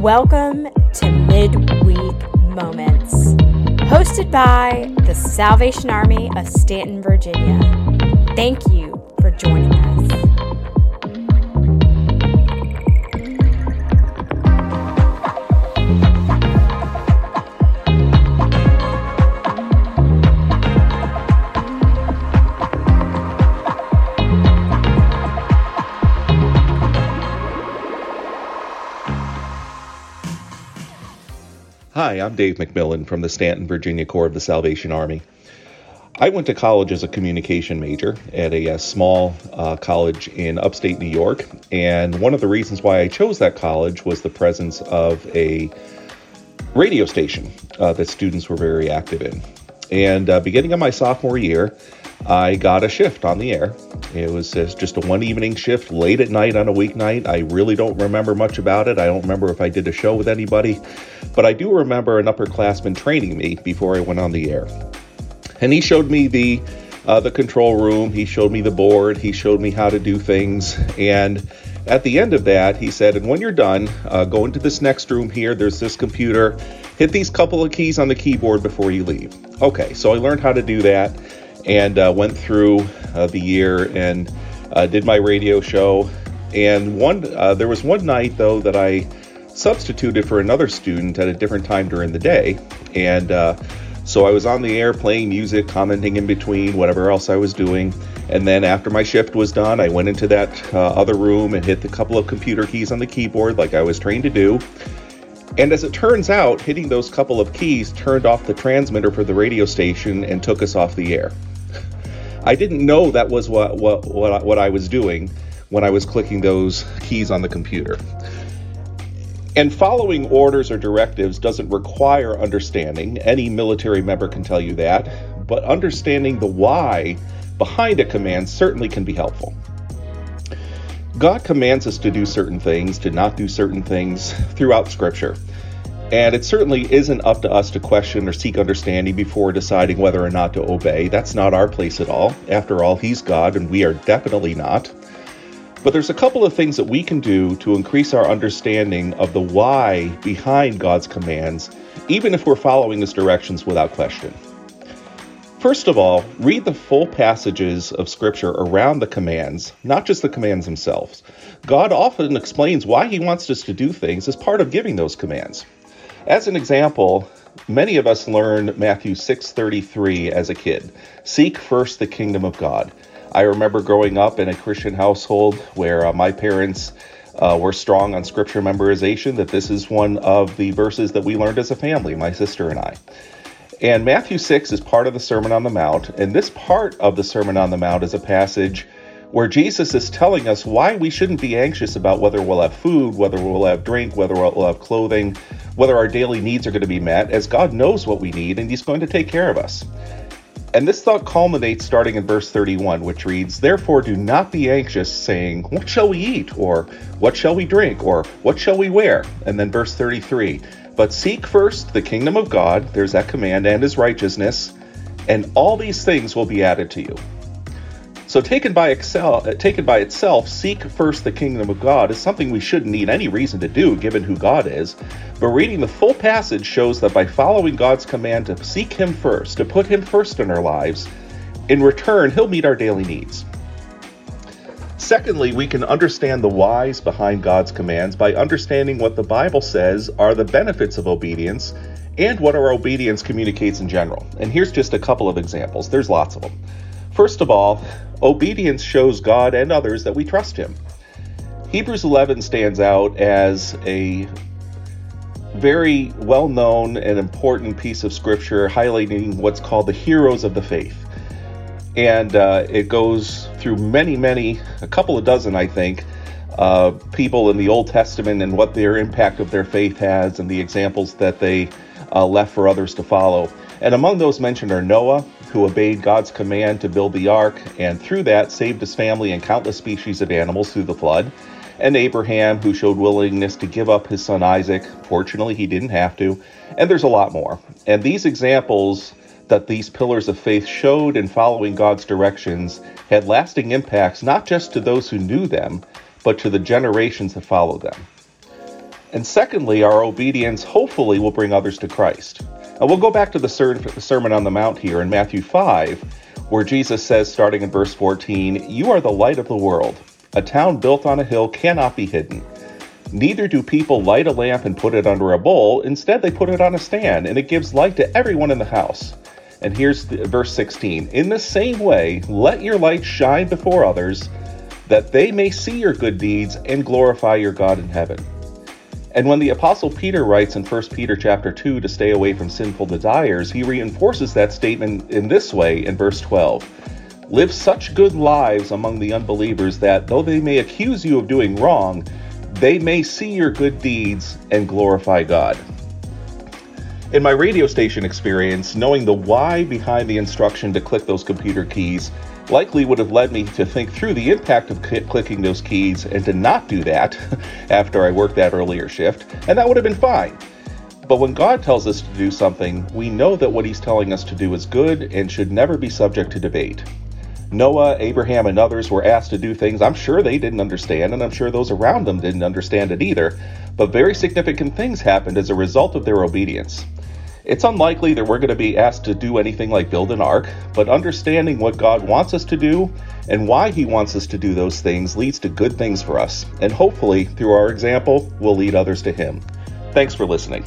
Welcome to Midweek Moments, hosted by the Salvation Army of Staunton, Virginia. Thank you for joining us. Hi, I'm Dave McMillan from the Staunton, Virginia Corps of the Salvation Army. I went to college as a communication major at a, a small uh, college in upstate New York, and one of the reasons why I chose that college was the presence of a radio station uh, that students were very active in. And uh, beginning of my sophomore year, I got a shift on the air. It was just a one evening shift late at night on a weeknight. I really don't remember much about it. I don't remember if I did a show with anybody, but I do remember an upperclassman training me before I went on the air. And he showed me the uh, the control room. He showed me the board. He showed me how to do things. And at the end of that, he said, "And when you're done, uh, go into this next room here. There's this computer. Hit these couple of keys on the keyboard before you leave." Okay, so I learned how to do that and uh, went through uh, the year and uh, did my radio show. And one, uh, there was one night though that I substituted for another student at a different time during the day, and uh, so I was on the air playing music, commenting in between whatever else I was doing. And then after my shift was done, I went into that uh, other room and hit the couple of computer keys on the keyboard like I was trained to do. And as it turns out, hitting those couple of keys turned off the transmitter for the radio station and took us off the air. I didn't know that was what what what I, what I was doing when I was clicking those keys on the computer. And following orders or directives doesn't require understanding. Any military member can tell you that, but understanding the why behind a command certainly can be helpful. God commands us to do certain things, to not do certain things throughout Scripture. And it certainly isn't up to us to question or seek understanding before deciding whether or not to obey. That's not our place at all. After all, He's God, and we are definitely not. But there's a couple of things that we can do to increase our understanding of the why behind God's commands, even if we're following His directions without question. First of all, read the full passages of Scripture around the commands, not just the commands themselves. God often explains why He wants us to do things as part of giving those commands. As an example, many of us learned Matthew 6:33 as a kid. Seek first the kingdom of God. I remember growing up in a Christian household where uh, my parents uh, were strong on scripture memorization that this is one of the verses that we learned as a family, my sister and I. And Matthew 6 is part of the Sermon on the Mount, and this part of the Sermon on the Mount is a passage where Jesus is telling us why we shouldn't be anxious about whether we'll have food, whether we'll have drink, whether we'll have clothing, whether our daily needs are going to be met, as God knows what we need and He's going to take care of us. And this thought culminates starting in verse 31, which reads, Therefore do not be anxious, saying, What shall we eat? Or what shall we drink? Or what shall we wear? And then verse 33, But seek first the kingdom of God, there's that command, and his righteousness, and all these things will be added to you. So, taken by, excel, uh, taken by itself, seek first the kingdom of God is something we shouldn't need any reason to do given who God is. But reading the full passage shows that by following God's command to seek Him first, to put Him first in our lives, in return, He'll meet our daily needs. Secondly, we can understand the whys behind God's commands by understanding what the Bible says are the benefits of obedience and what our obedience communicates in general. And here's just a couple of examples, there's lots of them. First of all, obedience shows God and others that we trust Him. Hebrews 11 stands out as a very well known and important piece of scripture highlighting what's called the heroes of the faith. And uh, it goes through many, many, a couple of dozen, I think, uh, people in the Old Testament and what their impact of their faith has and the examples that they uh, left for others to follow. And among those mentioned are Noah, who obeyed God's command to build the ark, and through that saved his family and countless species of animals through the flood, and Abraham, who showed willingness to give up his son Isaac. Fortunately, he didn't have to. And there's a lot more. And these examples that these pillars of faith showed in following God's directions had lasting impacts not just to those who knew them, but to the generations that followed them. And secondly, our obedience hopefully will bring others to Christ. Now we'll go back to the Sermon on the Mount here in Matthew 5, where Jesus says, starting in verse 14, You are the light of the world. A town built on a hill cannot be hidden. Neither do people light a lamp and put it under a bowl. Instead, they put it on a stand, and it gives light to everyone in the house. And here's the, verse 16 In the same way, let your light shine before others, that they may see your good deeds and glorify your God in heaven. And when the apostle Peter writes in 1 Peter chapter 2 to stay away from sinful desires, he reinforces that statement in this way in verse 12. Live such good lives among the unbelievers that though they may accuse you of doing wrong, they may see your good deeds and glorify God. In my radio station experience, knowing the why behind the instruction to click those computer keys likely would have led me to think through the impact of clicking those keys and to not do that after I worked that earlier shift, and that would have been fine. But when God tells us to do something, we know that what He's telling us to do is good and should never be subject to debate. Noah, Abraham, and others were asked to do things I'm sure they didn't understand, and I'm sure those around them didn't understand it either, but very significant things happened as a result of their obedience. It's unlikely that we're going to be asked to do anything like build an ark, but understanding what God wants us to do and why He wants us to do those things leads to good things for us, and hopefully, through our example, we'll lead others to Him. Thanks for listening.